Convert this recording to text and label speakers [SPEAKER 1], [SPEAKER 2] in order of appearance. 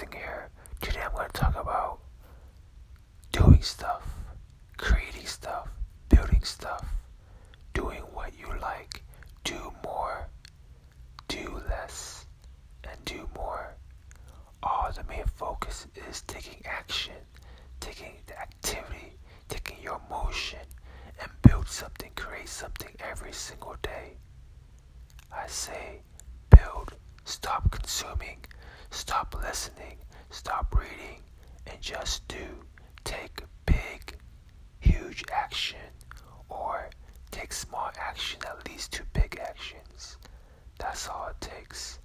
[SPEAKER 1] Here. Today I'm going to talk about doing stuff, creating stuff, building stuff, doing what you like, do more, do less, and do more. All the main focus is taking action, taking the activity, taking your motion, and build something, create something every single day. I say, build, stop consuming, stop listening, stop reading, and just do. Take big, huge action, or take small action that leads to big actions. That's all it takes.